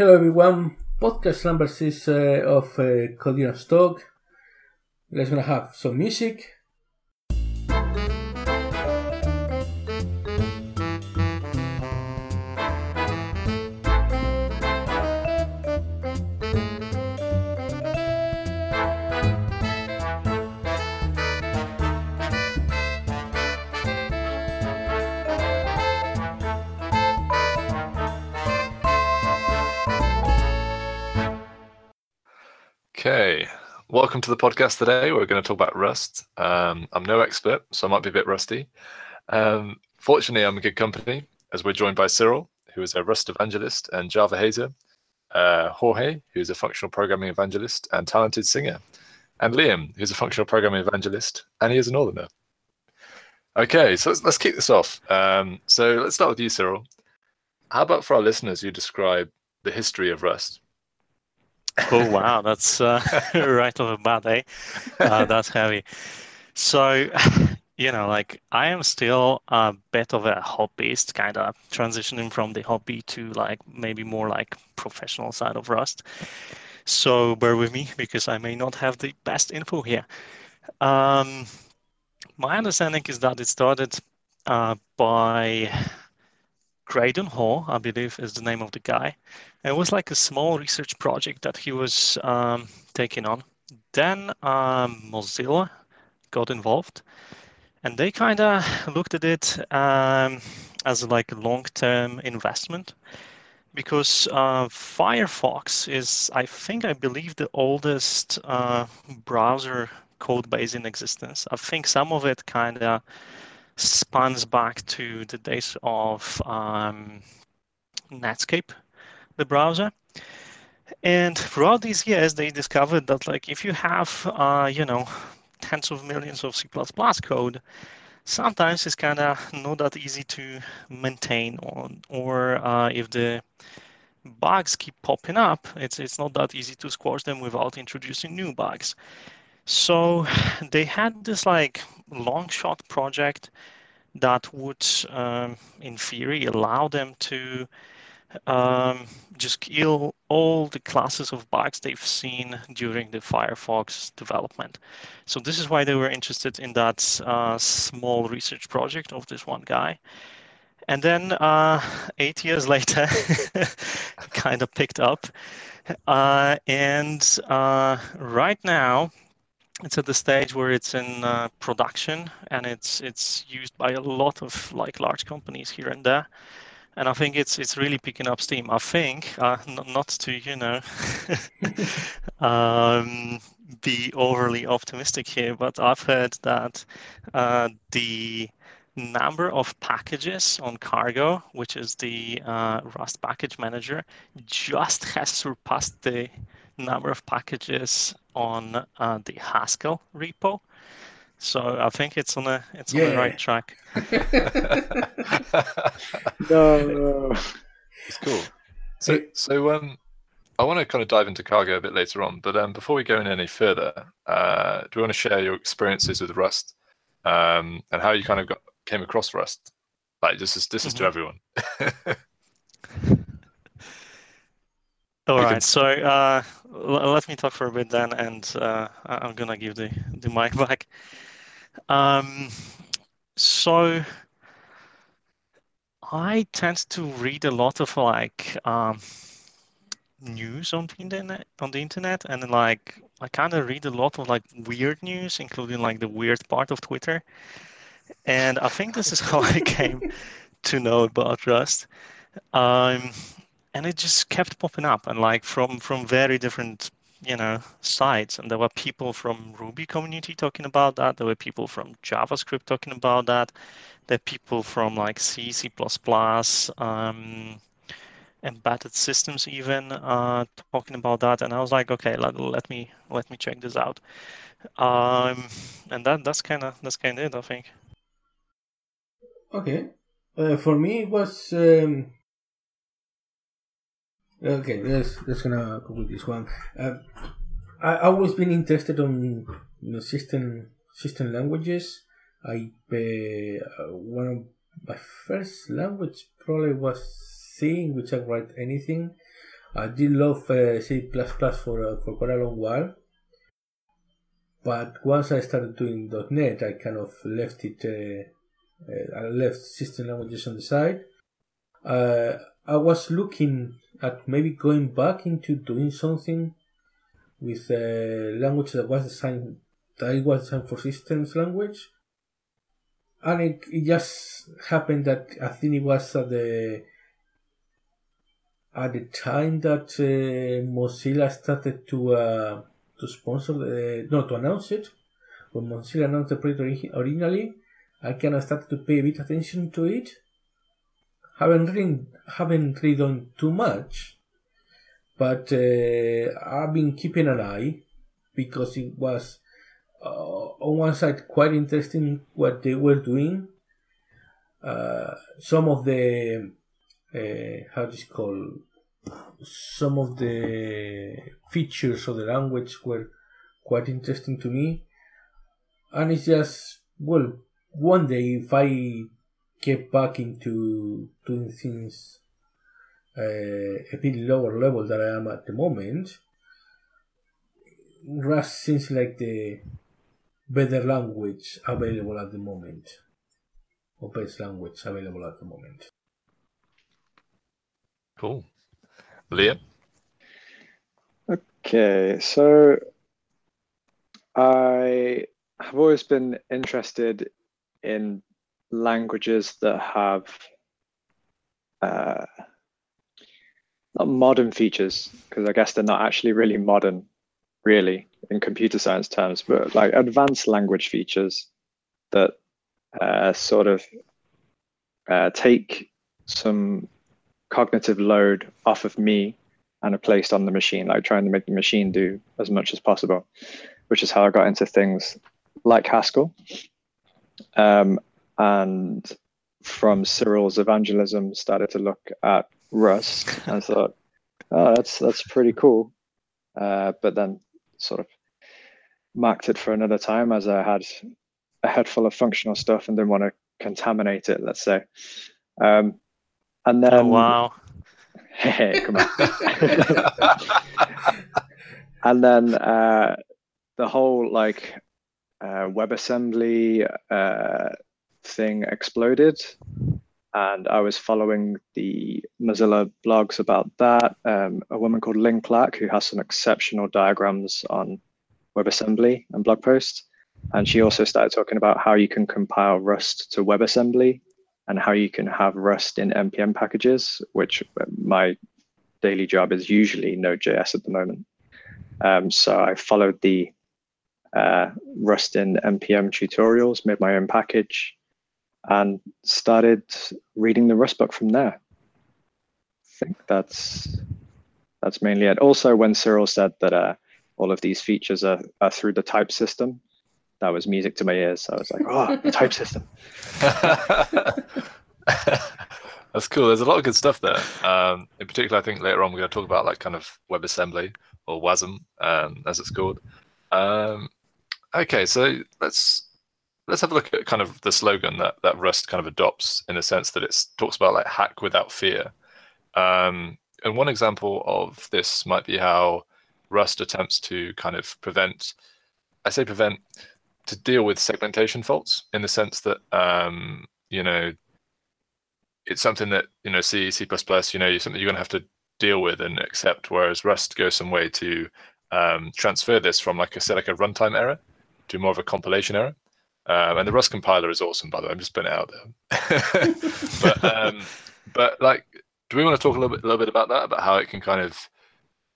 Hello everyone, podcast number six uh, of uh, Codier's Talk. Let's gonna have some music. Welcome to the podcast today. We're going to talk about Rust. Um, I'm no expert, so I might be a bit rusty. Um, fortunately, I'm in good company as we're joined by Cyril, who is a Rust evangelist and Java hater, uh, Jorge, who's a functional programming evangelist and talented singer, and Liam, who's a functional programming evangelist and he is a northerner. Okay, so let's, let's kick this off. Um, so let's start with you, Cyril. How about for our listeners, you describe the history of Rust? Oh wow, that's uh, right off the bat, eh? Uh, that's heavy. So, you know, like I am still a bit of a hobbyist, kind of transitioning from the hobby to like maybe more like professional side of Rust. So bear with me because I may not have the best info here. Um, my understanding is that it started uh, by Graydon Hoare, I believe is the name of the guy. It was like a small research project that he was um, taking on. Then um, Mozilla got involved, and they kind of looked at it um, as like a long-term investment because uh, Firefox is, I think, I believe, the oldest uh, browser code base in existence. I think some of it kind of spans back to the days of um, Netscape, the browser. And throughout these years, they discovered that like if you have, uh, you know, tens of millions of C++ code, sometimes it's kind of not that easy to maintain on, or uh, if the bugs keep popping up, it's it's not that easy to squash them without introducing new bugs. So they had this like long shot project that would, um, in theory, allow them to um, just kill all the classes of bugs they've seen during the Firefox development. So this is why they were interested in that uh, small research project of this one guy. And then uh, eight years later, kind of picked up. Uh, and uh, right now, it's at the stage where it's in uh, production and it's it's used by a lot of like large companies here and there. And i think it's it's really picking up steam. I think uh, not, not to you know um, be overly optimistic here but i've heard that uh, the number of packages on cargo which is the uh, rust package manager just has surpassed the number of packages on uh, the Haskell repo. So I think it's on a it's yeah. on the right track. no, no, it's cool. So so um, I want to kind of dive into cargo a bit later on, but um, before we go in any further, uh, do you want to share your experiences with Rust um, and how you kind of got came across Rust? Like this is this is mm-hmm. to everyone. All right. Can... So uh, l- let me talk for a bit then, and uh, I'm gonna give the the mic back. Um, so I tend to read a lot of like um, news on the internet on the internet, and like I kind of read a lot of like weird news, including like the weird part of Twitter. And I think this is how I came to know about Rust. Um, and it just kept popping up and like from from very different you know sites and there were people from ruby community talking about that there were people from javascript talking about that there are people from like c c++ um, embedded systems even uh, talking about that and i was like okay let, let me let me check this out. Um, and that that's kind of that's kind of it i think. Okay. Uh, for me it was um Okay, let's let's gonna go with this one. Uh, I always been interested on system system languages. I uh, one of my first language probably was C, in which I write anything. I did love uh, C++ for uh, for quite a long while, but once I started doing .NET, I kind of left it. Uh, uh, I left system languages on the side. Uh, I was looking at maybe going back into doing something with a language that was designed that was designed for systems language. And it, it just happened that I think it was at the at the time that uh, Mozilla started to uh, to sponsor the no to announce it when Mozilla announced the project originally, I kind of started to pay a bit attention to it. Haven't really haven't really done too much, but uh, I've been keeping an eye because it was uh, on one side quite interesting what they were doing. Uh, some of the uh, how do you call some of the features of the language were quite interesting to me and it's just well one day if i get back into doing things uh, a bit lower level than i am at the moment. Rust seems like the better language available at the moment or best language available at the moment. Cool. Liam? Okay, so I have always been interested in languages that have uh, not modern features, because I guess they're not actually really modern, really, in computer science terms, but like advanced language features that uh, sort of uh, take some cognitive load off of me and are placed on the machine, like trying to make the machine do as much as possible, which is how I got into things like Haskell. Um, and from Cyril's evangelism, started to look at Rust and thought, oh, that's that's pretty cool. Uh, but then sort of marked it for another time as I had a head full of functional stuff and didn't want to contaminate it, let's say. Um, and then, oh, wow. Hey, come on. and then uh, the whole like uh, WebAssembly uh, thing exploded. And I was following the Mozilla blogs about that. Um, a woman called Lin Clark, who has some exceptional diagrams on WebAssembly and blog posts. And she also started talking about how you can compile Rust to WebAssembly and how you can have Rust in npm packages, which my daily job is usually Node.js at the moment. Um, so I followed the uh, Rust in npm tutorials, made my own package, and started reading the Rust book from there. I think that's that's mainly it. Also, when Cyril said that uh, all of these features are, are through the type system, that was music to my ears. So I was like, oh, the type system. That's cool. There's a lot of good stuff there. Um, in particular, I think later on we're going to talk about like kind of WebAssembly or WASM, um, as it's called. Um, okay, so let's let's have a look at kind of the slogan that that Rust kind of adopts in the sense that it talks about like hack without fear. Um, and one example of this might be how Rust attempts to kind of prevent, I say prevent, to deal with segmentation faults in the sense that um, you know it's something that you know C, C++, plus you know, something you're going to have to deal with and accept. Whereas Rust goes some way to um, transfer this from like a say like a runtime error to more of a compilation error. Um, and the Rust compiler is awesome, by the way. I'm just putting it out there. but um, but like, do we want to talk a little bit, a little bit about that, about how it can kind of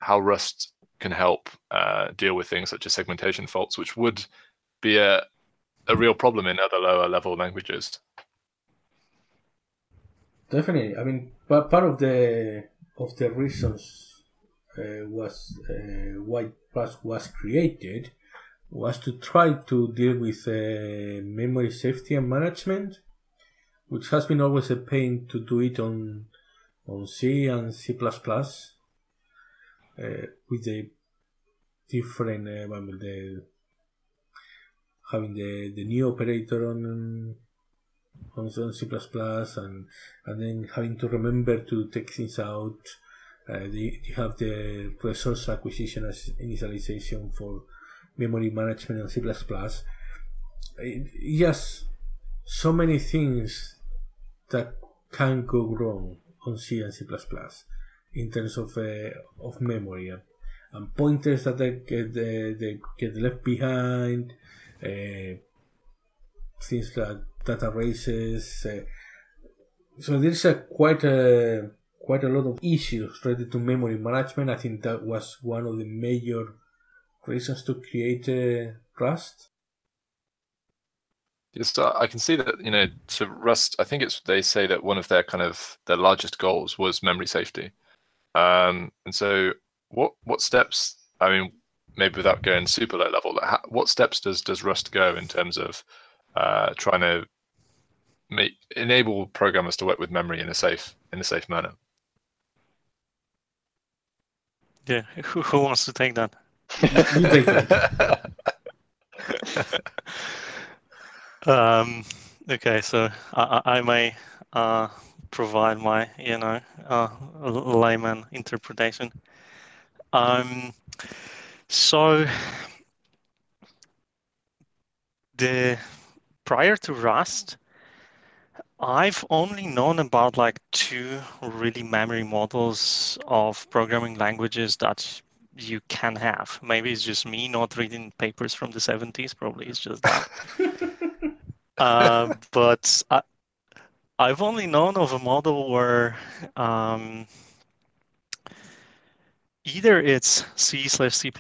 how Rust can help uh, deal with things such as segmentation faults, which would be a a real problem in other lower level languages. Definitely, I mean, part part of the of the reasons uh, was uh, why Rust was created was to try to deal with uh, memory safety and management, which has been always a pain to do it on on C and C++, uh, with the different uh, the having the the new operator on on, C++ and and then having to remember to take things out. Uh, the, you have the resource acquisition as initialization for memory management in C++. It, yes, so many things that can go wrong on C and C++ in terms of uh, of memory and, and pointers that they get uh, they get left behind, uh, things like data races. So there's a quite a quite a lot of issues related to memory management. I think that was one of the major reasons to create uh, Rust. Yes, I can see that. You know, to Rust, I think it's they say that one of their kind of their largest goals was memory safety. Um, and so, what what steps? I mean, maybe without going super low level, what steps does does Rust go in terms of uh, trying to make enable programmers to work with memory in a safe in a safe manner? Yeah, who, who wants to take that? you um, okay, so I, I may uh, provide my, you know, uh, layman interpretation. Um, so the prior to Rust, I've only known about like two really memory models of programming languages that you can have. Maybe it's just me not reading papers from the 70s. Probably it's just that. uh, but I, I've only known of a model where um, either it's C slash C++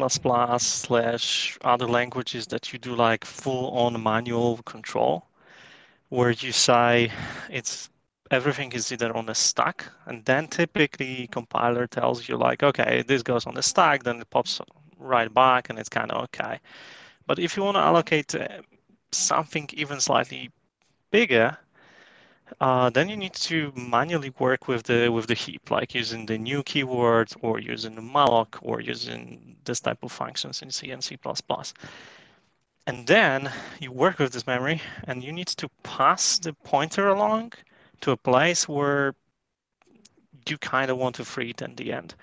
slash other languages that you do like full on manual control, where you say it's everything is either on a stack, and then typically compiler tells you like, okay, this goes on the stack, then it pops right back, and it's kind of okay. But if you want to allocate uh, something even slightly bigger, uh, then you need to manually work with the with the heap, like using the new keyword or using malloc or using this type of functions in C and C++. And then you work with this memory, and you need to pass the pointer along to a place where you kind of want to free it in the end.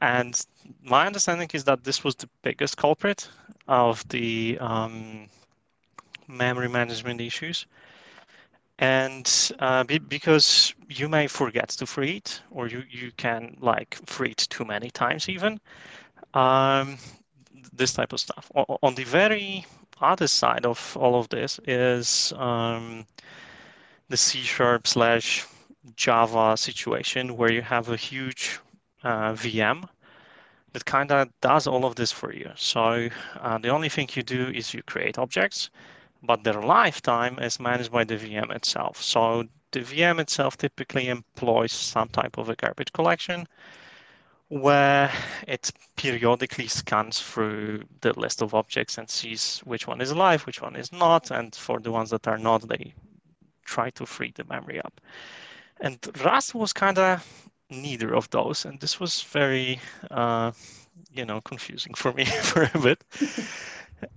And my understanding is that this was the biggest culprit of the um, memory management issues and uh, be, because you may forget to free it or you, you can like free it too many times even um, this type of stuff o- on the very other side of all of this is um, the c sharp slash java situation where you have a huge uh, vm that kind of does all of this for you so uh, the only thing you do is you create objects but their lifetime is managed by the VM itself. So the VM itself typically employs some type of a garbage collection where it periodically scans through the list of objects and sees which one is alive, which one is not, and for the ones that are not, they try to free the memory up. And Rust was kind of neither of those, and this was very, uh, you know, confusing for me for a bit.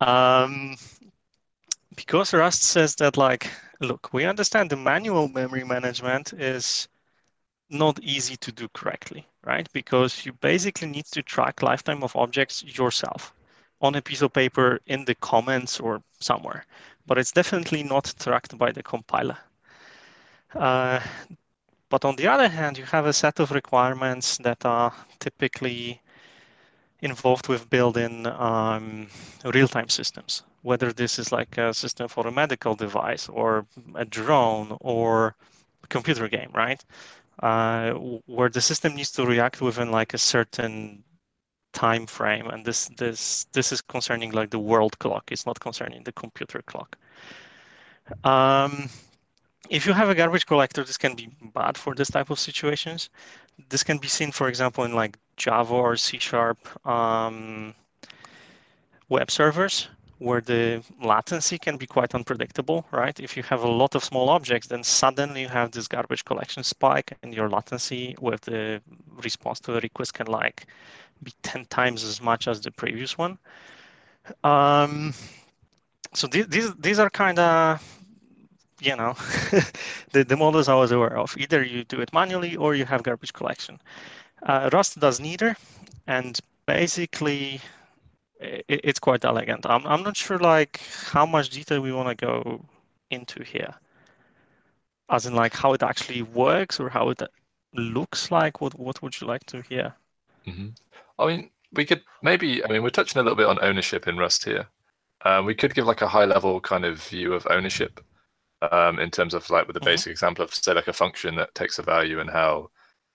Um, because Rust says that like, look, we understand the manual memory management is not easy to do correctly, right? Because you basically need to track lifetime of objects yourself on a piece of paper in the comments or somewhere, but it's definitely not tracked by the compiler. Uh, but on the other hand, you have a set of requirements that are typically involved with building um, real-time systems whether this is like a system for a medical device or a drone or a computer game, right? Uh, where the system needs to react within like a certain time frame, and this this this is concerning like the world clock. It's not concerning the computer clock. Um, if you have a garbage collector, this can be bad for this type of situations. This can be seen, for example, in like Java or C Sharp um, web servers, where the latency can be quite unpredictable, right? If you have a lot of small objects, then suddenly you have this garbage collection spike and your latency with the response to the request can like be 10 times as much as the previous one. Um, so these, these, these are kind of, you know, the, the models I was aware of. Either you do it manually or you have garbage collection. Uh, Rust does neither, and basically it, it's quite elegant. I'm I'm not sure like how much detail we want to go into here, as in like how it actually works or how it looks like. What what would you like to hear? Mm-hmm. I mean, we could maybe. I mean, we're touching a little bit on ownership in Rust here. Um, we could give like a high level kind of view of ownership um, in terms of like with a mm-hmm. basic example of say like a function that takes a value and how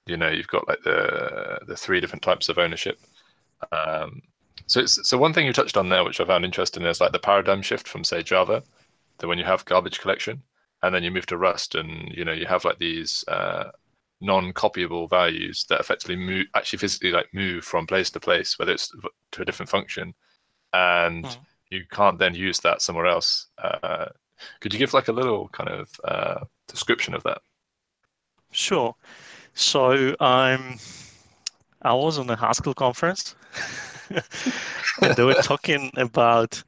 you know you've got like the the three different types of ownership. Um, so it's so one thing you touched on there, which I found interesting, is like the paradigm shift from say Java, that when you have garbage collection, and then you move to Rust, and you know you have like these uh, non-copyable values that effectively move actually physically like move from place to place, whether it's to a different function, and mm. you can't then use that somewhere else. Uh, could you give like a little kind of uh, description of that? Sure. So um, I was on the Haskell conference, and they were talking about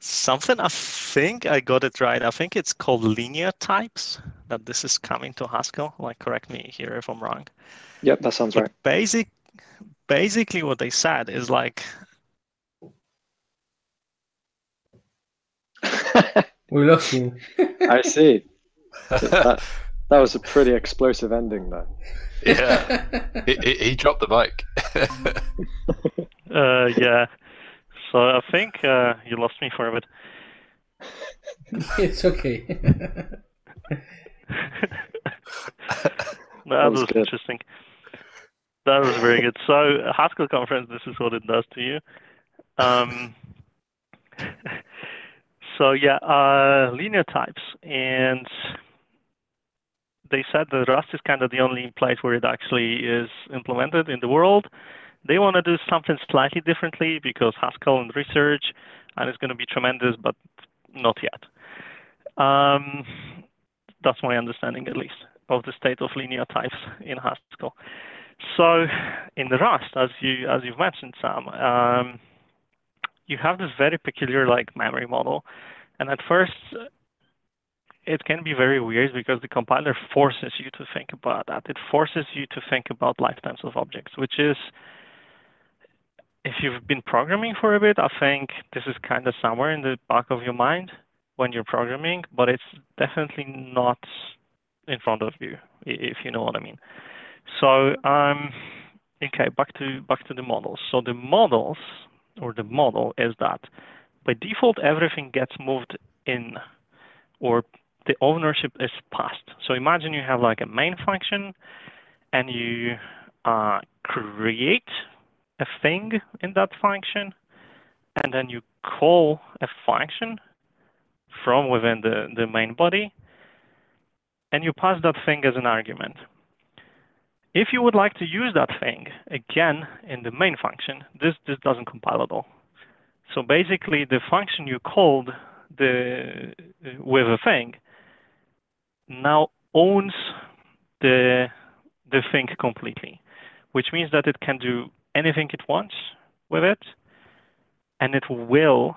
something. I think I got it right. I think it's called linear types. That this is coming to Haskell. Like, correct me here if I'm wrong. Yep, that sounds but right. Basic, basically, what they said is like. we lost him. I see. That, that was a pretty explosive ending, though. Yeah, he, he, dropped the mic. uh, yeah. So I think uh, you lost me for a bit. it's okay. that, that was, was interesting. That was very good. So Haskell conference, this is what it does to you. Um, so yeah, uh, linear types, and they said that Rust is kind of the only place where it actually is implemented in the world. They want to do something slightly differently because Haskell and research, and it's going to be tremendous, but not yet. Um, that's my understanding, at least, of the state of linear types in Haskell. So, in the Rust, as you as you've mentioned, Sam, um, you have this very peculiar like memory model, and at first it can be very weird because the compiler forces you to think about that. It forces you to think about lifetimes of objects, which is, if you've been programming for a bit, I think this is kind of somewhere in the back of your mind when you're programming, but it's definitely not in front of you, if you know what I mean. So, um, okay, back to back to the models. So the models, or the model, is that by default everything gets moved in or the ownership is passed. So imagine you have like a main function and you uh, create a thing in that function and then you call a function from within the, the main body and you pass that thing as an argument. If you would like to use that thing again in the main function, this, this doesn't compile at all. So basically the function you called the with a thing now owns the the thing completely, which means that it can do anything it wants with it, and it will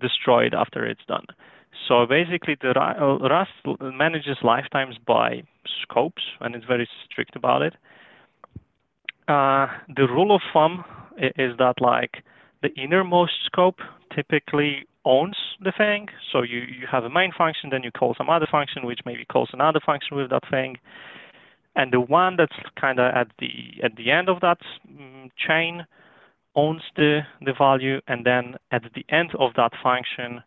destroy it after it's done. So basically, the Rust manages lifetimes by scopes, and it's very strict about it. Uh, the rule of thumb is that like the innermost scope typically owns the thing. So you, you have a main function, then you call some other function, which maybe calls another function with that thing. And the one that's kind of at the at the end of that um, chain owns the, the value, and then at the end of that function,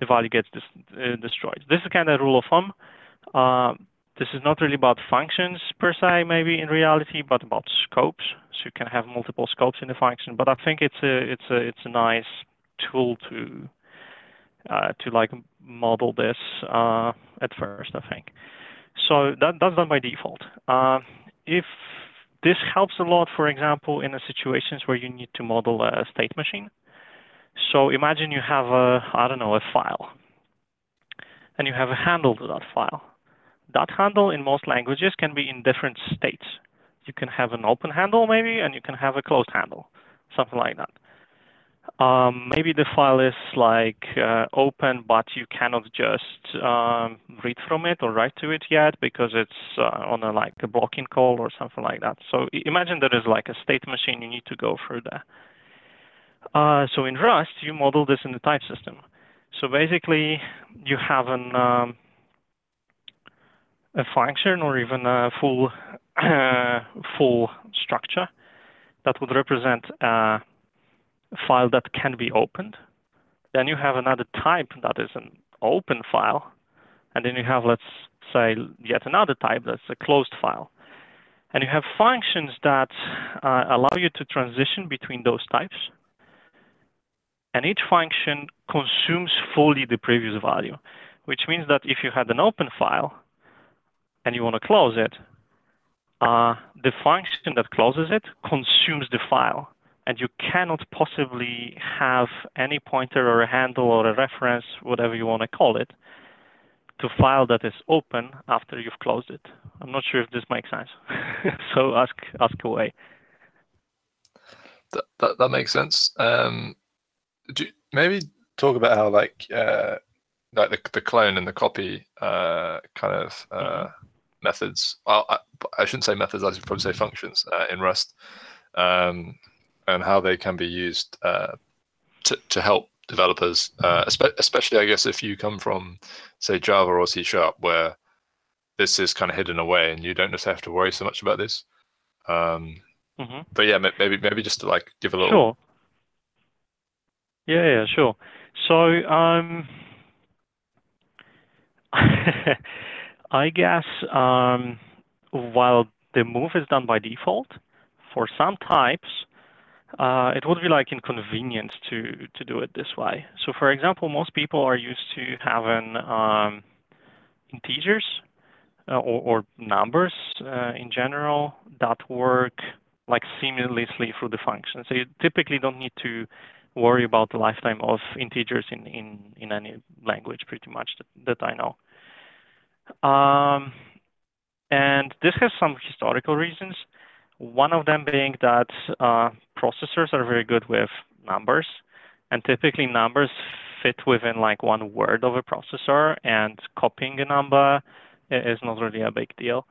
the value gets uh, destroyed. This is kind of a rule of thumb. Uh, this is not really about functions per se, maybe in reality, but about scopes. So you can have multiple scopes in the function. But I think it's a it's a it's a nice tool to uh, to like model this uh, at first, I think. So that, that's done by default. Uh, if this helps a lot, for example, in situations where you need to model a state machine. So imagine you have a, I don't know, a file, and you have a handle to that file. That handle in most languages can be in different states. You can have an open handle maybe, and you can have a closed handle, something like that. Um, maybe the file is like uh, open, but you cannot just um, read from it or write to it yet because it's uh, on a like a blocking call or something like that. So imagine there is like a state machine you need to go through there. Uh, so in Rust, you model this in the type system. So basically, you have an um, a function or even a full full structure that would represent a file that can be opened. Then you have another type that is an open file, and then you have let's say yet another type that's a closed file. And you have functions that uh, allow you to transition between those types. And each function consumes fully the previous value, which means that if you had an open file, and you want to close it, uh, the function that closes it consumes the file. And you cannot possibly have any pointer or a handle or a reference, whatever you want to call it, to file that is open after you've closed it. I'm not sure if this makes sense. so ask ask away. That that, that makes sense. Um, you, maybe talk about how like uh, like the the clone and the copy uh, kind of uh, mm-hmm methods. Well, I, I, shouldn't say methods. I should probably say functions uh, in Rust, um, and how they can be used uh, to to help developers, uh, especially I guess if you come from say Java or C Sharp, where this is kind of hidden away and you don't necessarily have to worry so much about this. Um, mm-hmm. But yeah, maybe maybe just to like give a little. Sure. Yeah, yeah, sure. So um, I guess um, while the move is done by default, for some types, uh, it would be like inconvenient to to do it this way. So, for example, most people are used to having um, integers uh, or, or, numbers uh, in general that work like seamlessly through the function. So you typically don't need to worry about the lifetime of integers in, in, in any language pretty much that, that I know. Um, and this has some historical reasons. One of them being that uh, processors are very good with numbers, and typically numbers fit within like one word of a processor, and copying a number is not really a big deal.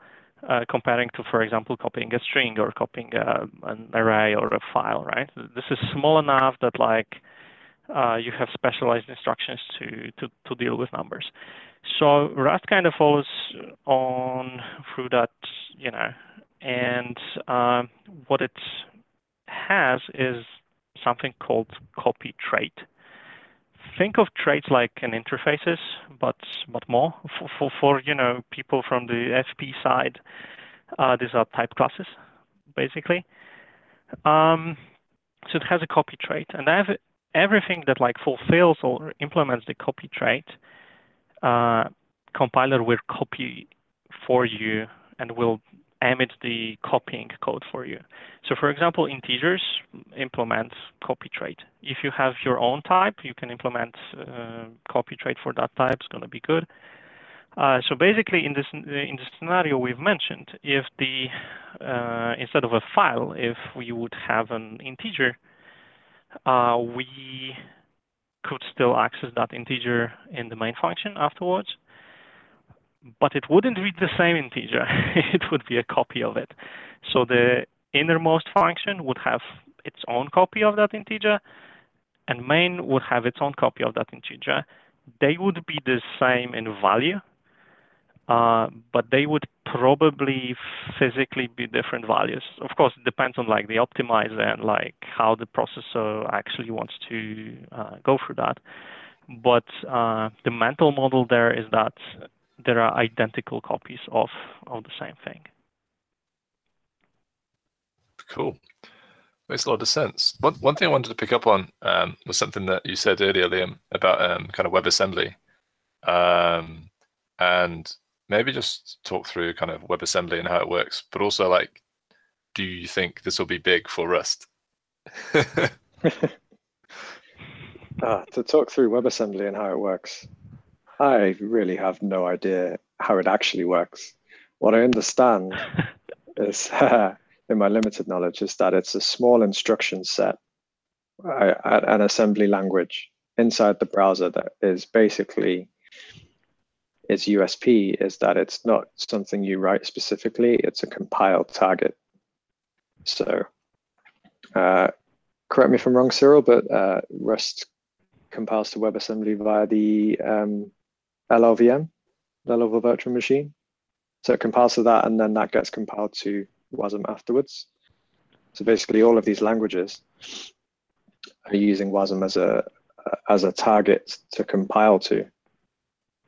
Uh, comparing to, for example, copying a string or copying a, an array or a file, right? This is small enough that like uh, you have specialized instructions to, to, to deal with numbers. So Rust kind of follows on through that, you know, and uh, what it has is something called copy trait. Think of traits like an interfaces, but but more for, for, for you know people from the FP side. Uh, these are type classes, basically. Um, so it has a copy trait, and everything that like fulfills or implements the copy trait uh, compiler will copy for you and will emit the copying code for you. So for example, integers implement copy trait. If you have your own type, you can implement uh, copy trait for that type. It's going to be good. Uh, so basically, in this in the scenario we've mentioned, if the uh, instead of a file, if we would have an integer, uh, we could still access that integer in the main function afterwards. But it wouldn't read the same integer. it would be a copy of it. So the innermost function would have its own copy of that integer, and main would have its own copy of that integer. They would be the same in value, uh, but they would probably physically be different values. Of course, it depends on like the optimizer and like how the processor actually wants to uh, go through that. But uh, the mental model there is that there are identical copies of of the same thing. Cool. Makes a lot of sense. One one thing I wanted to pick up on um, was something that you said earlier, Liam, about um, kind of WebAssembly. Um, and maybe just talk through kind of WebAssembly and how it works, but also like, do you think this will be big for Rust? uh, to talk through WebAssembly and how it works, I really have no idea how it actually works. What I understand is, in my limited knowledge, is that it's a small instruction set uh, an assembly language inside the browser that is basically its USP is that it's not something you write specifically, it's a compiled target. So uh, correct me if I'm wrong, Cyril, but uh, Rust compiles to WebAssembly via the um, LLVM, low level virtual machine. So it compiles to that, and then that gets compiled to WASM afterwards. So basically, all of these languages are using WASM as a as a target to compile to,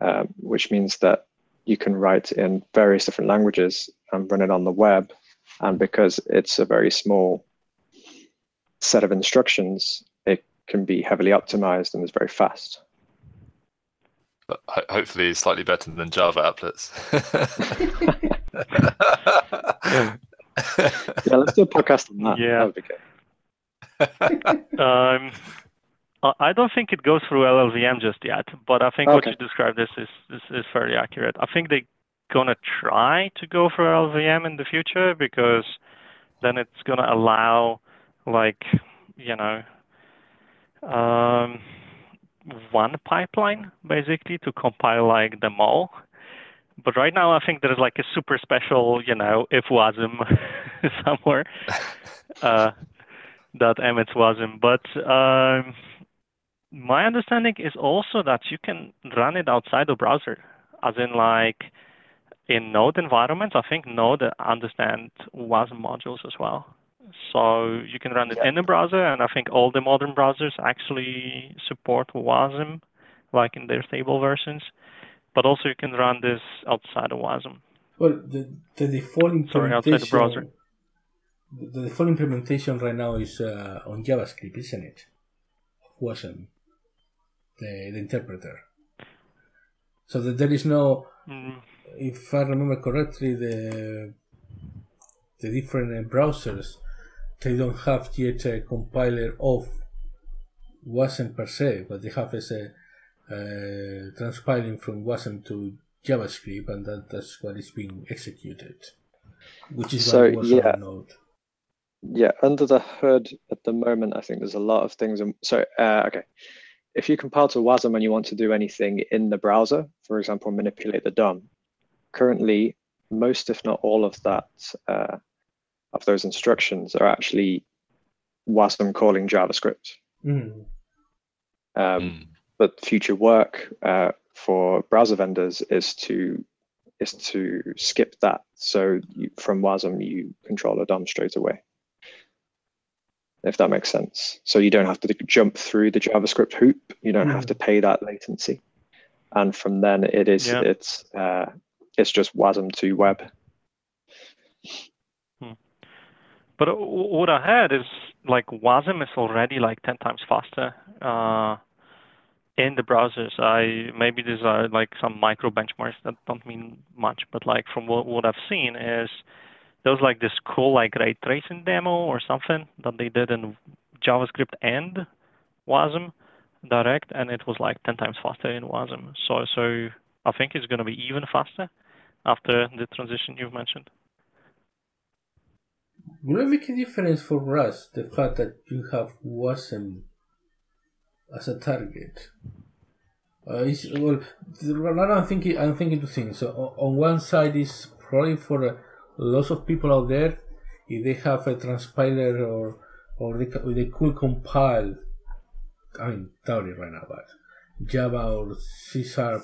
um, which means that you can write in various different languages and run it on the web. And because it's a very small set of instructions, it can be heavily optimized and is very fast. But ho- hopefully, slightly better than Java applets. yeah, let's do a podcast on that. Yeah. That um, I don't think it goes through LLVM just yet, but I think what you described is, is, is, is fairly accurate. I think they're gonna try to go for LLVM in the future because then it's gonna allow like you know um, one pipeline basically to compile like them all. But right now, I think there's like a super special, you know, if wasm somewhere uh, that emits wasm. But um, my understanding is also that you can run it outside the browser, as in like in Node environments. I think Node understands WASM modules as well. So you can run it in the browser, and I think all the modern browsers actually support WASM, like in their stable versions. But also you can run this outside of WASM. Well, the, the default Sorry, implementation. outside the browser. The, the default implementation right now is uh, on JavaScript, isn't it? Wasn't the, the interpreter. So that there is no, Mm, if I remember correctly, the the different uh, browsers they don't have yet a compiler of wasm per se, but they have as a uh, transpiling from wasm to JavaScript, and that, that's what is being executed, which is So, why it was yeah. Node. Yeah, under the hood at the moment, I think there's a lot of things. In, so, uh, okay, if you compile to WASM and you want to do anything in the browser, for example, manipulate the DOM, currently most, if not all of that, uh, of those instructions are actually WASM calling JavaScript. Mm. Um, Mm. But future work uh, for browser vendors is to is to skip that. So you, from WASM, you control a DOM straight away. If that makes sense. So you don't have to jump through the JavaScript hoop. You don't have Mm. to pay that latency. And from then it is Yeah. it's uh, it's just WASM to web. But uh, what I heard is like WASM is already like 10 times faster uh, in the browsers. I maybe these are like some micro benchmarks that don't mean much, but like from what, what I've seen is there was like this cool like ray tracing demo or something that they did in JavaScript and WASM direct, and it was like 10 times faster in WASM. So so I think it's going to be even faster after the transition you've mentioned. Will it make a difference for us the fact that you have WASM as a target? Uh, well, now I'm thinking I'm thinking two things. So on, on one side is probably for uh, lots of people out there, if they have a transpiler or or they, they could compile. I mean, theory right now, but Java or C Sharp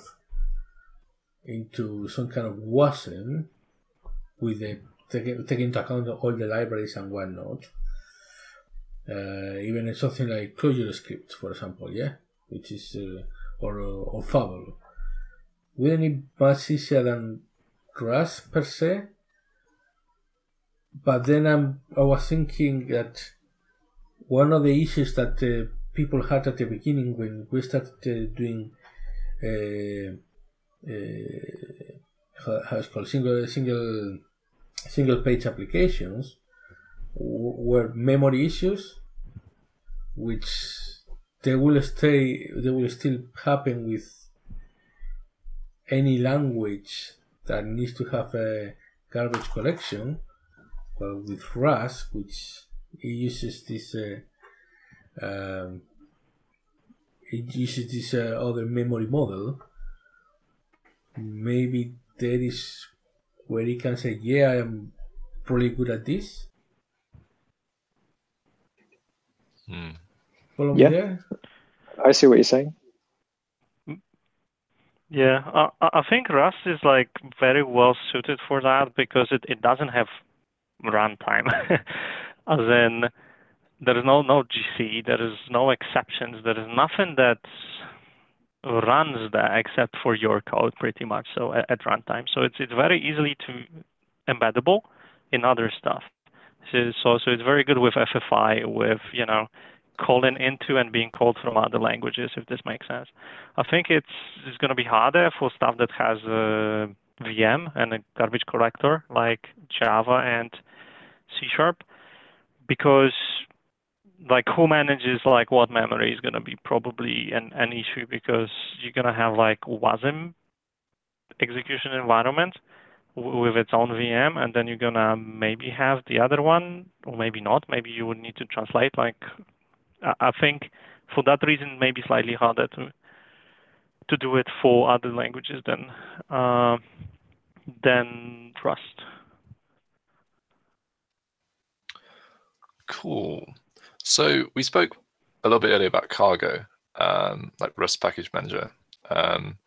into some kind of WASM with the taking take into account all the libraries and whatnot. Uh, even something like ClojureScript, for example, yeah, which is uh, or or Fable. Wouldn't it much easier than Rust per se? But then I'm, I was thinking that one of the issues that uh, people had at the beginning when we started uh, doing uh, uh, how, how it's called single single single page applications were memory issues which they will stay they will still happen with any language that needs to have a garbage collection well with Rust which uses this uh, um, it uses this uh, other memory model, maybe that is where he can say, "Yeah, I am probably good at this." Hmm. Follow Yeah. me there? I see what you're saying. Yeah, I, I I think Rust is like very well suited for that because it, it doesn't have runtime. As in, there is no no GC, there is no exceptions, there is nothing that runs there except for your code, pretty much. So at, at runtime, so it's it's very easily to embeddable in other stuff. So so, so it's very good with FFI, with you know calling into and being called from other languages, if this makes sense. I think it's it's going to be harder for stuff that has a VM and a garbage collector like Java and C Sharp, because like who manages like what memory is going to be probably an, an issue because you're going to have like WASM execution environment with its own VM, and then you're going to maybe have the other one, or maybe not. Maybe you would need to translate like I I think for that reason, maybe slightly harder to to do it for other languages than uh, than Rust. Cool. So we spoke a little bit earlier about cargo, um, like Rust Package Manager. Um,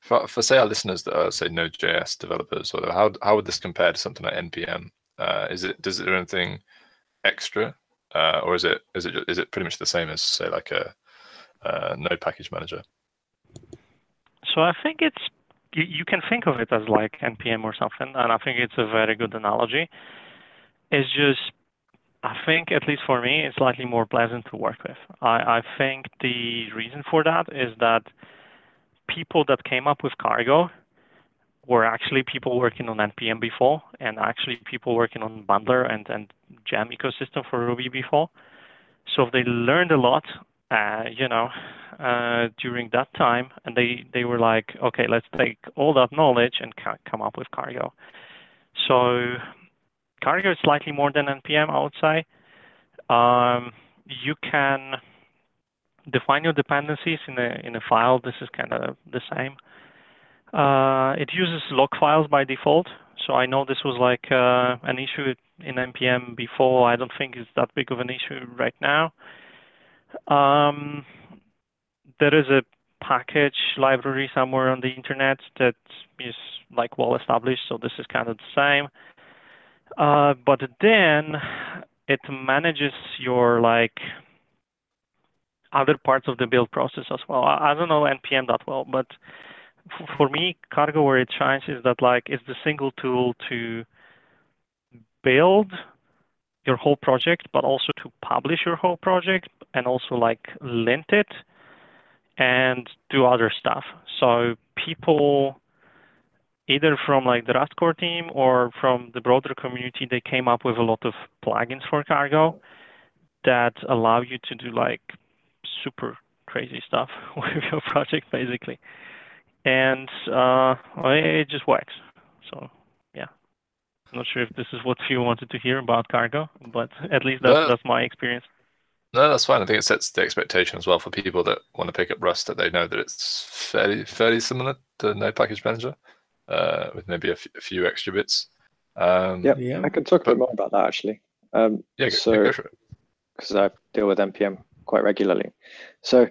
for, for say our listeners that are say Node.js developers, or how how would this compare to something like npm? Uh, is it does it do anything extra, uh, or is it is it is it pretty much the same as say like a, a Node Package Manager? So I think it's you, you can think of it as like npm or something, and I think it's a very good analogy. It's just I think at least for me, it's slightly more pleasant to work with. I, I think the reason for that is that people that came up with cargo were actually people working on npm before, and actually people working on bundler and and gem ecosystem for Ruby before. So they learned a lot, uh, you know, uh, during that time, and they they were like, okay, let's take all that knowledge and ca- come up with cargo. So cargo is slightly more than npm, I would say. Um, you can define your dependencies in a in a file. This is kind of the same. Uh, it uses lock files by default, so I know this was like uh, an issue in npm before. I don't think it's that big of an issue right now. Um, there is a package library somewhere on the internet that is like well established, so this is kind of the same. Uh, but then it manages your like other parts of the build process as well. I, I don't know npm that well, but f- for me, Cargo where it shines is that like it's the single tool to build your whole project, but also to publish your whole project and also like lint it and do other stuff. So people either from like the Rust core team or from the broader community, they came up with a lot of plugins for Cargo that allow you to do like super crazy stuff with your project basically. And uh, it just works. So yeah. I'm not sure if this is what you wanted to hear about Cargo, but at least that's, No. that's my experience. No, that's fine. I think it sets the expectation as well for people that want to pick up Rust that they know that it's fairly fairly similar to Node Package Manager, uh, with maybe a f- a few extra bits. Um, Yep. Yeah. I can talk a bit more about that actually. Um, yeah, go, So- yeah, go for it. because I deal with npm quite regularly. So,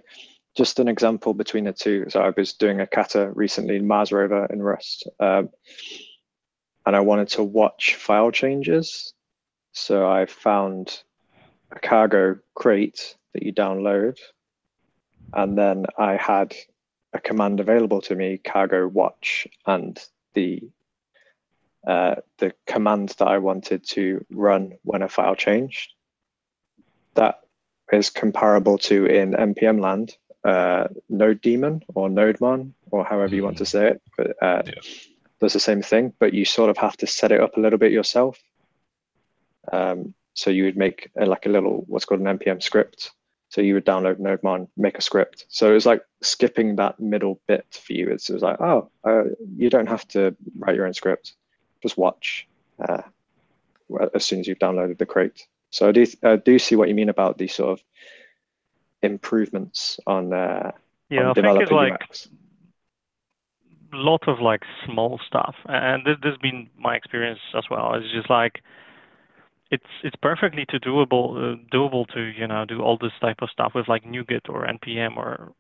just an example between the two. So, I was doing a kata recently in Mars rover in Rust, um, and I wanted to watch file changes. So, I found a cargo crate that you download, and then I had a command available to me, cargo watch, and the uh, the command that I wanted to run when a file changed. That is comparable to in npm land uh, node daemon or nodemon or however you want to say it but uh, Yeah. does the same thing but you sort of have to set it up a little bit yourself. Um, so you would make a, like a little what's called an npm script so you would download nodemon make a script. So it was like skipping that middle bit for you. It's, it was like oh uh, you don't have to write your own script. Just watch uh, as soon as you've downloaded the crate. So I do, I do see what you mean about the sort of improvements on uh, Yeah, on I think it's like UX. lot of like small stuff, and this this has been my experience as well. It's just like it's it's perfectly to doable uh, doable to you know do all this type of stuff with like NuGet or npm or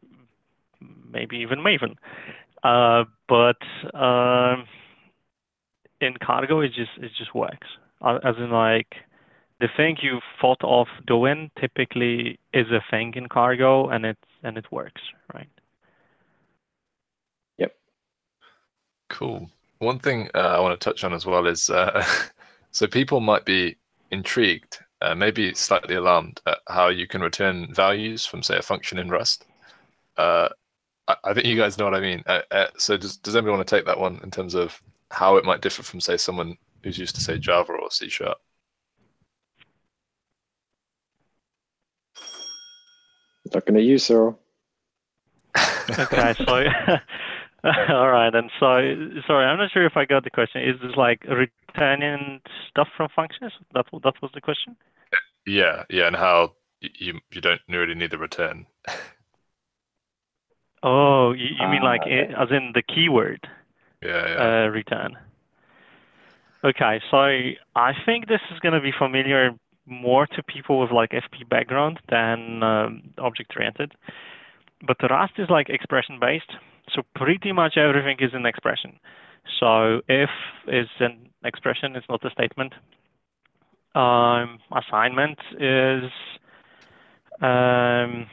maybe even Maven, uh, but um, in Cargo it just it just works. Uh, As in like the thing you thought of doing typically is a thing in Cargo, and it and it works, right? Yep. Cool. One thing uh, I want to touch on as well is uh, so people might be intrigued, uh, maybe slightly alarmed at how you can return values from, say, a function in Rust. Uh, I, I think you guys know what I mean. Uh, uh, so does, does anybody want to take that one in terms of how it might differ from, say, someone who's used to, say, Java or C Sharp? Looking at you, Cyril. Okay, so all right, and so sorry, I'm not sure if I got the question. Is this like returning stuff from functions? That that was the question. Yeah, yeah, and how you you don't really need the return. Oh, you, you mean Ah, like okay. as in the keyword Yeah, yeah. uh, return? Okay, so I think this is going to be familiar more to people with like FP background than um, object-oriented. But the Rust is like expression-based, so pretty much everything is an expression. So if is an expression, it's not a statement. Um, assignment is um,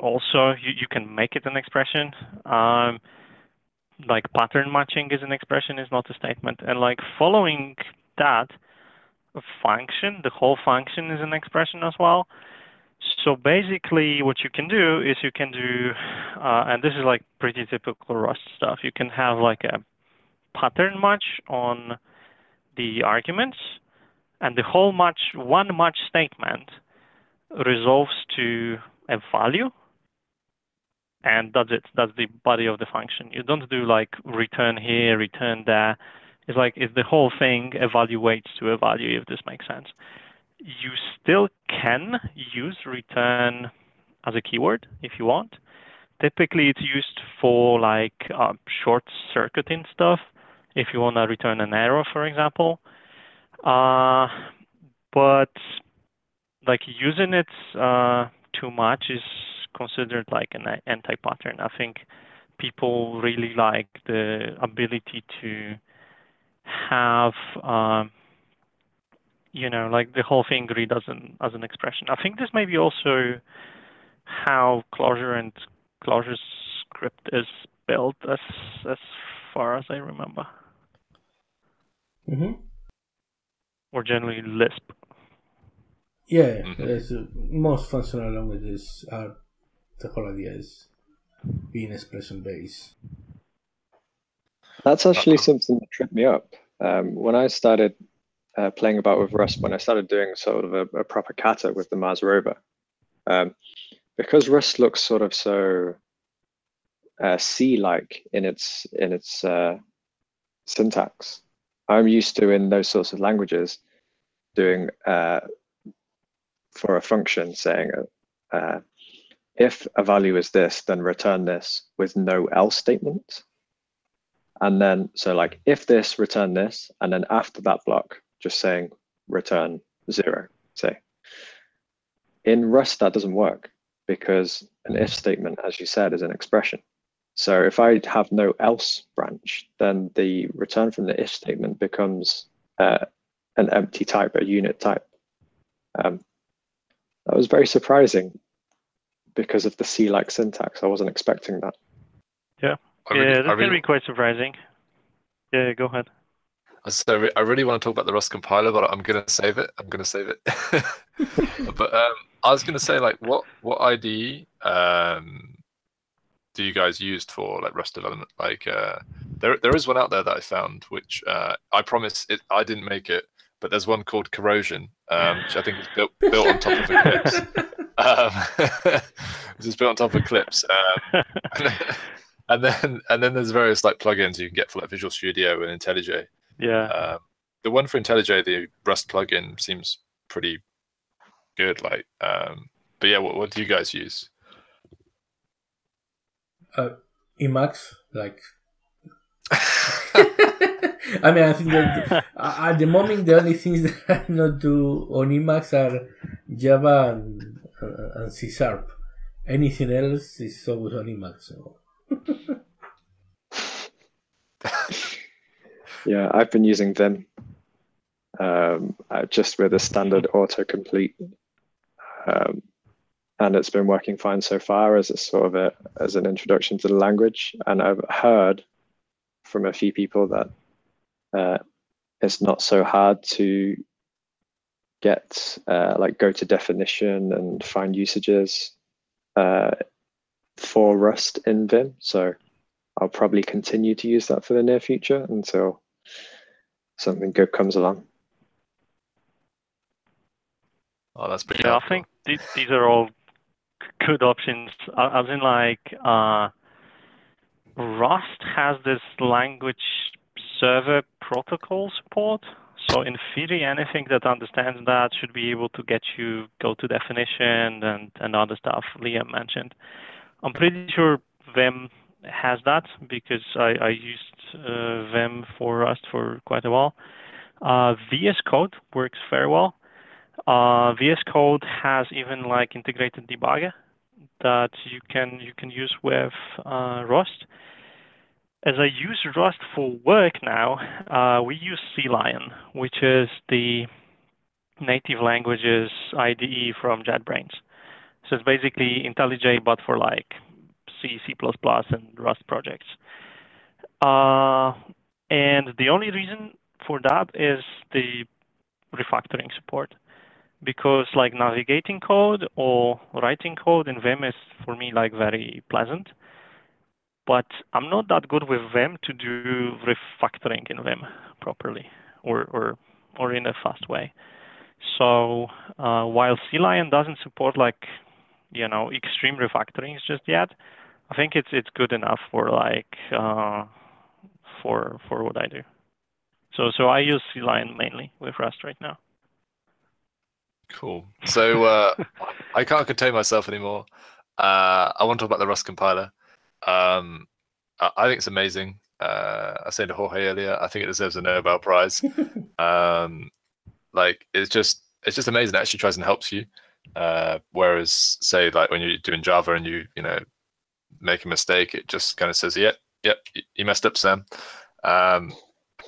also you, you can make it an expression. Um, like pattern matching is an expression, is not a statement. And like following that, function, the whole function is an expression as well. So basically, what you can do is you can do, uh, and this is like pretty typical Rust stuff. You can have like a pattern match on the arguments, and the whole match, one match statement, resolves to a value, and that's it. That's the body of the function. You don't do like return here, return there. It's like if the whole thing evaluates to a value, if this makes sense. You still can use return as a keyword if you want. Typically, it's used for like uh, short circuiting stuff. If you want to return an error, for example. Uh, but like using it uh, too much is considered like an anti-pattern. I think people really like the ability to have, um, you know, like the whole thing read as an as an expression. I think this may be also how Clojure and Clojure script is built, as as far as I remember, hmm or generally Lisp. Yeah, Mhm. there's, uh, most functional languages are the whole idea is being expression based. That's actually Uh-huh. something that tripped me up. Um, when I started uh, playing about with Rust, when I started doing sort of a, a proper kata with the Mars rover, um, because Rust looks sort of so uh, C-like in its in its uh, syntax, I'm used to in those sorts of languages doing uh, for a function saying uh, if a value is this, then return this with no else statement. And then, so like if this, return this, and then after that block, just saying return zero, say. In Rust, that doesn't work because an if statement, as you said, is an expression. So if I have no else branch, then the return from the if statement becomes uh, an empty type, a unit type. Um, that was very surprising because of the C-like syntax. I wasn't expecting that. I really, yeah, I that can really, be quite surprising. Yeah, go ahead. So I really want to talk about the Rust compiler, but I'm gonna save it. I'm gonna save it. but um, I was gonna say, like, what what IDE um, do you guys use for like Rust development? Like, uh, there there is one out there that I found, which uh, I promise it. I didn't make it, but there's one called Corrosion, um, which I think is built built on top of Eclipse. Um, which is built on top of Eclipse. Um, and then and then there's various like plugins you can get for like Visual Studio and IntelliJ. Yeah. Um, the one for IntelliJ, the Rust plugin, seems pretty good. Like, um, but yeah, what, what do you guys use? Uh, Emacs, like. I mean, I think that at the moment the only things that I not do on Emacs are Java and, uh, and C Sharp. Anything else is always on Emacs. So. yeah, I've been using Vim um, just with a standard autocomplete. Um, and it's been working fine so far as a sort of a, as an introduction to the language. And I've heard from a few people that uh, it's not so hard to get uh, like go to definition and find usages uh, for Rust in Vim. So I'll probably continue to use that for the near future until something good comes along. Oh, that's pretty. Yeah, helpful. I think th- these are all good options. As in, like, uh, Rust has this language server protocol support. So in theory, anything that understands that should be able to get you go to definition and, and other stuff Liam mentioned. I'm pretty sure Vim has that because I, I used uh, Vim for Rust for quite a while. Uh, VS Code works very well. Uh, VS Code has even like integrated debugger that you can you can use with uh, Rust. As I use Rust for work now, uh, we use CLion, which is the native languages IDE from JetBrains. So it's basically IntelliJ, but for like C, C++, and Rust projects. Uh, and the only reason for that is the refactoring support because like navigating code or writing code in Vim is for me like very pleasant. But I'm not that good with Vim to do refactoring in Vim properly or or or in a fast way. So uh, while CLion doesn't support like you know extreme refactorings just yet, I think it's it's good enough for like uh, for for what I do. So so I use CLion mainly with Rust right now. Cool. So uh, I can't contain myself anymore. Uh, I want to talk about the Rust compiler. Um, I, I think it's amazing. Uh, I said to Jorge earlier, I think it deserves a Nobel Prize. um, like it's just it's just amazing. It actually tries and helps you. Uh, whereas, say, like when you're doing Java and you you know make a mistake, it just kind of says, "Yep, yep, you messed up, Sam," um,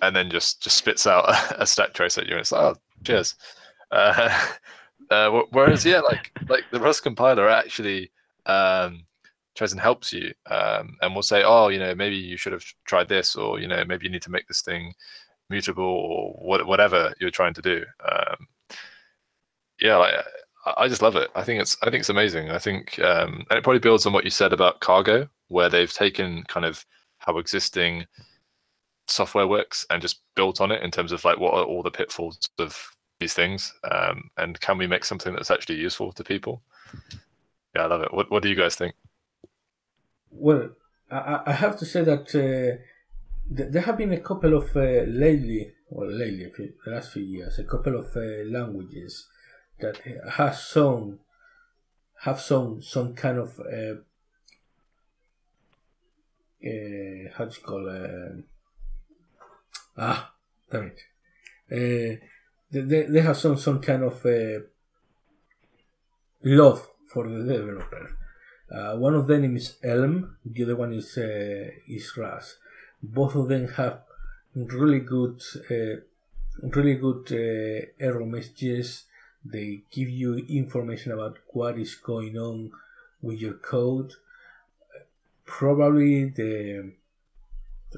and then just just spits out a stack trace at you, and it's like, "Oh, cheers." Uh, uh, whereas, yeah, like like the Rust compiler actually um, tries and helps you, um, and will say, oh, you know, maybe you should have tried this, or you know, maybe you need to make this thing mutable, or what, whatever you're trying to do. Um, yeah, like, I just love it. I think it's I think it's amazing. I think um, and it probably builds on what you said about Cargo, where they've taken kind of how existing software works and just built on it in terms of like what are all the pitfalls of these things um, and can we make something that's actually useful to people? Yeah i love it. What, what do you guys think? Well i, I have to say that uh, th- there have been a couple of uh, lately or lately the last few years a couple of uh, languages that have some have some some kind of uh, uh, how do you call it? Ah damn it. Uh, they, they have some some kind of uh, love for the developer. Uh, one of them is Elm, the other one is uh, is Rust. Both of them have really good, uh, really good uh, error messages. They give you information about what is going on with your code. Probably the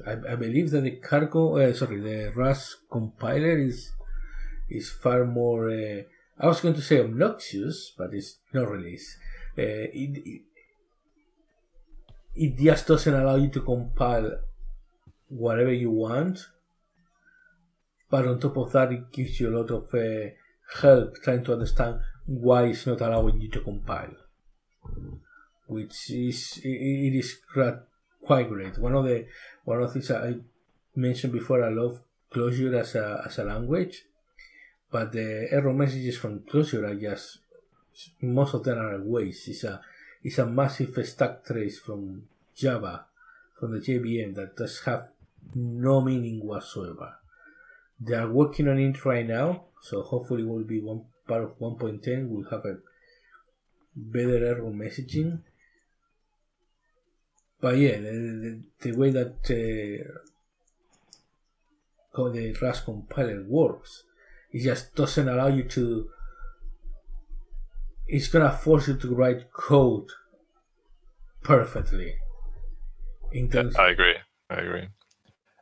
I, I believe that the cargo, uh, sorry, the Rust compiler is is far more. Uh, I was going to say obnoxious, but it's not really. Uh, it, it, it just doesn't allow you to compile whatever you want, but on top of that, it gives you a lot of uh, help trying to understand why it's not allowing you to compile, which is it, is quite great. One of the one of the things I mentioned before, I love Clojure as a as a language but the error messages from Clojure are just most of them are waste. It's a it's a massive stack trace from Java from the JVM that does have no meaning whatsoever. They are working on it right now, so hopefully will be one part of 1.10 will have a better error messaging. But yeah, the, the, the way that uh, the Rust compiler works, it just doesn't allow you to. It's gonna force you to write code perfectly. In terms yeah, I agree. I agree.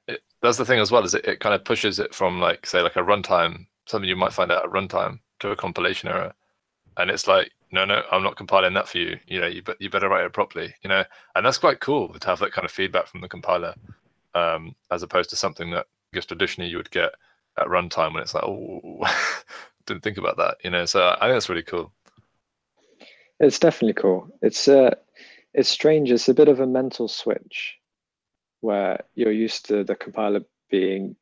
It, that's the thing as well is it, it kind of pushes it from like say like a runtime something you might find out at runtime to a compilation error, and it's like no no I'm not compiling that for you. You know you you better write it properly. You know, and that's quite cool to have that kind of feedback from the compiler, um, as opposed to something that I guess traditionally you would get at runtime when it's like oh didn't think about that. You know, so I think that's really cool. It's definitely cool. It's uh it's strange. It's a bit of a mental switch where you're used to the compiler being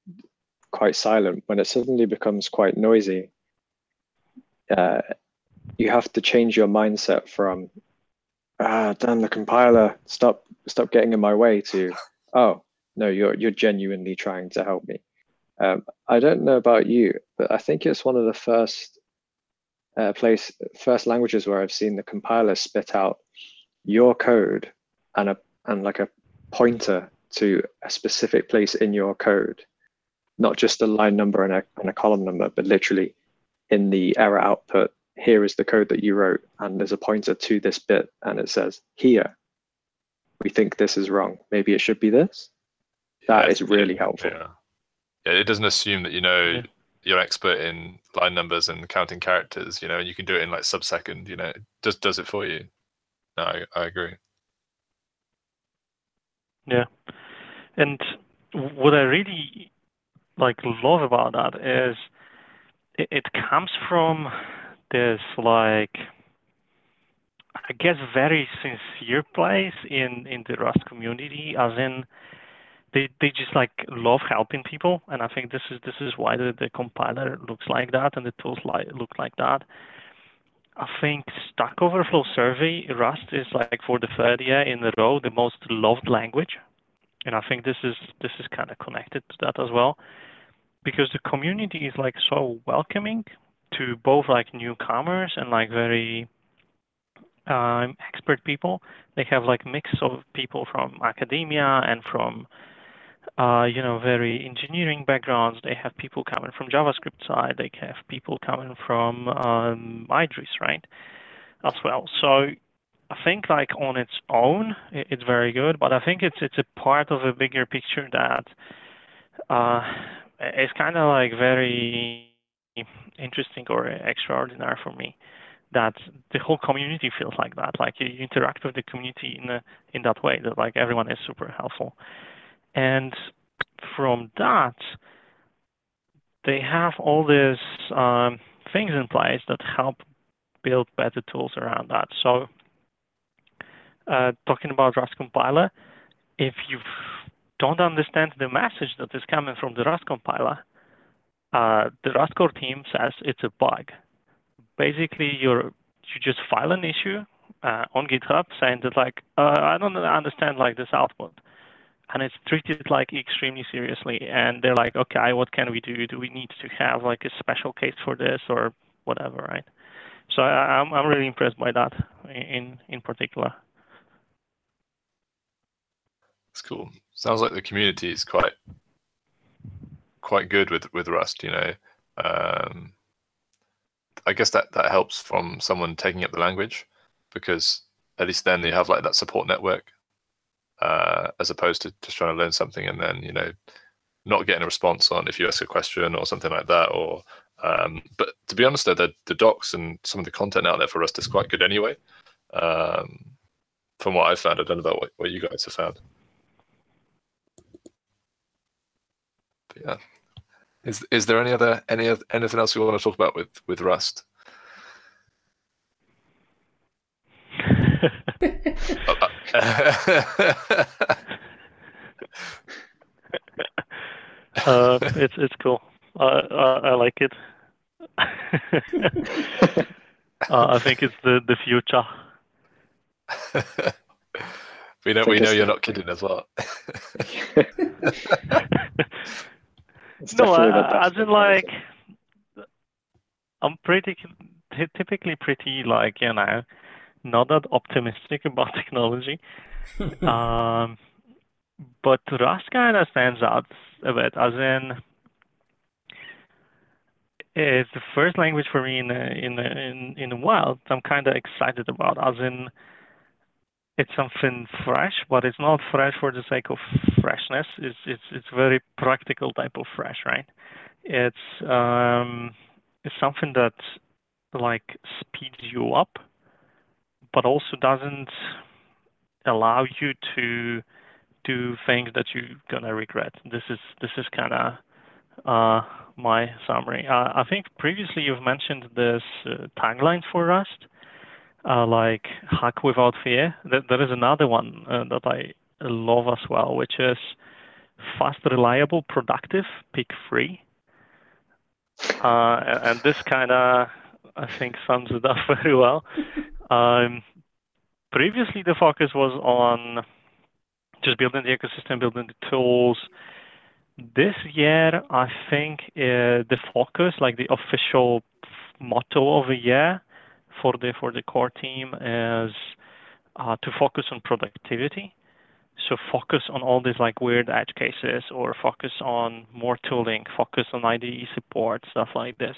quite silent. When it suddenly becomes quite noisy, uh, you have to change your mindset from ah damn the compiler stop stop getting in my way to oh no you're you're genuinely trying to help me um, i don't know about you but i think it's one of the first uh, place first languages where i've seen the compiler spit out your code and a and like a pointer to a specific place in your code, not just a line number and a, and a column number, but literally in the error output, here is the code that you wrote, and there's a pointer to this bit, and it says here. We think this is wrong. Maybe it should be this. That yeah, is really helpful. Yeah. Yeah, it doesn't assume that you know yeah. you're expert in line numbers and counting characters. You know, and you can do it in like sub-second. You know, it just does it for you. No, I, I agree. Yeah, and what I really like love about that is it, it comes from this like I guess very sincere place in in the Rust community, as in they they just like love helping people, and I think this is this is why the, the compiler looks like that and the tools like look like that. I think Stack Overflow survey, Rust is like for the third year in a row the most loved language, and I think this is this is kind of connected to that as well, because the community is like so welcoming to both like newcomers and like very um, expert people. They have like mix of people from academia and from uh, you know, very engineering backgrounds. They have people coming from JavaScript side. They have people coming from um, Idris, right, as well. So I think like on its own, it's very good, but I think it's it's a part of a bigger picture that uh, kind of like very interesting or extraordinary for me. That the whole community feels like that. Like you interact with the community in a, in that way. That like everyone is super helpful. And from that, they have all these um, things in place that help build better tools around that. So, uh, talking about Rust compiler, if you don't understand the message that is coming from the Rust compiler, uh, the Rust core team says it's a bug. Basically, you're you just file an issue uh, on GitHub saying that like uh, I don't understand like this output and it's treated like extremely seriously and they're like okay what can we do? Do we need to have like a special case for this or whatever right? So I, am I'm, I'm really impressed by that in in particular. It's cool. Sounds like the community is quite quite good with with rust you know um, i guess that that helps from someone taking up the language because at least then you have like that support network uh, as opposed to just trying to learn something and then you know not getting a response on if you ask a question or something like that or um, but to be honest though the, the docs and some of the content out there for rust is quite good anyway. Um, from what i've found i don't know about what, what you guys have found. But yeah. Is is there any other any anything else you want to talk about with with rust uh, it's it's cool. Uh, I like it. uh, I think it's the the future. We know we know you're not kidding as well. It's no, definitely the uh, best as in comparison. like, I'm pretty typically pretty like you know, not that optimistic about technology. um, but Rust kind of stands out a bit, as in it's the first language for me in a, in a, in in a while. I'm kind of excited about, as in it's something fresh, but it's not fresh for the sake of freshness. It's it's it's very practical type of fresh, right? It's um it's something that like speeds you up, but also doesn't allow you to do things that you're gonna regret. This is this is kind of uh, my summary. Uh, I think previously you've mentioned this uh, tagline for Rust, uh, like hack without fear. Th- there is another one uh, that I love as well, which is fast, reliable, productive, pick free. Uh, and this kind of, I think, sums it up very well. Um, previously, the focus was on just building the ecosystem, building the tools. This year, I think uh, the focus, like the official motto of the year for the for the core team, is uh, to focus on productivity. So focus on all these like weird edge cases, or focus on more tooling, focus on IDE support, stuff like this.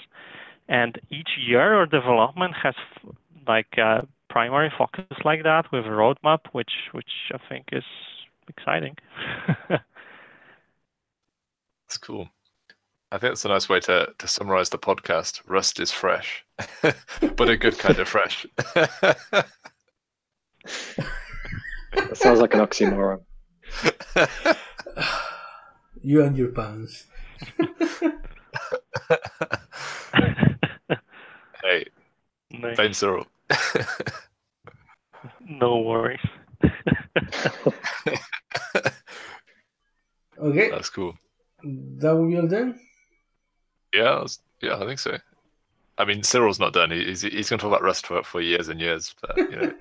And each year, our development has like a primary focus like that with a roadmap, which which I think is exciting. That's cool. I think it's a nice way to, to summarize the podcast. Rust is fresh, but a good kind of fresh. That sounds like an oxymoron. you and your pants. hey, Nice. blame Cyril. No worries. Okay, That's cool. that will be all then. Yeah, that's- yeah, I think so. I mean, Cyril's not done. He's he's going to talk about Rust for, for years and years, but you know,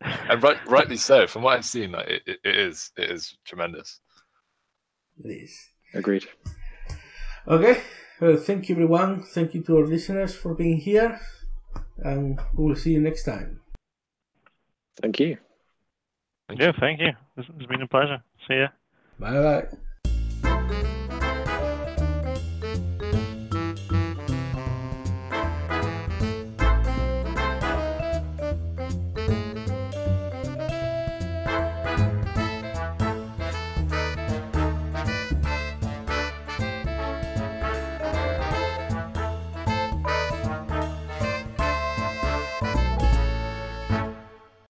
and right, rightly so. From what I've seen, like, it, it, it is it is tremendous. It is. Agreed. Okay, well, thank you everyone. Thank you to our listeners for being here, and we will see you next time. Thank you. Thank Yeah, thank you. It's, it's been a pleasure. See ya. Bye bye.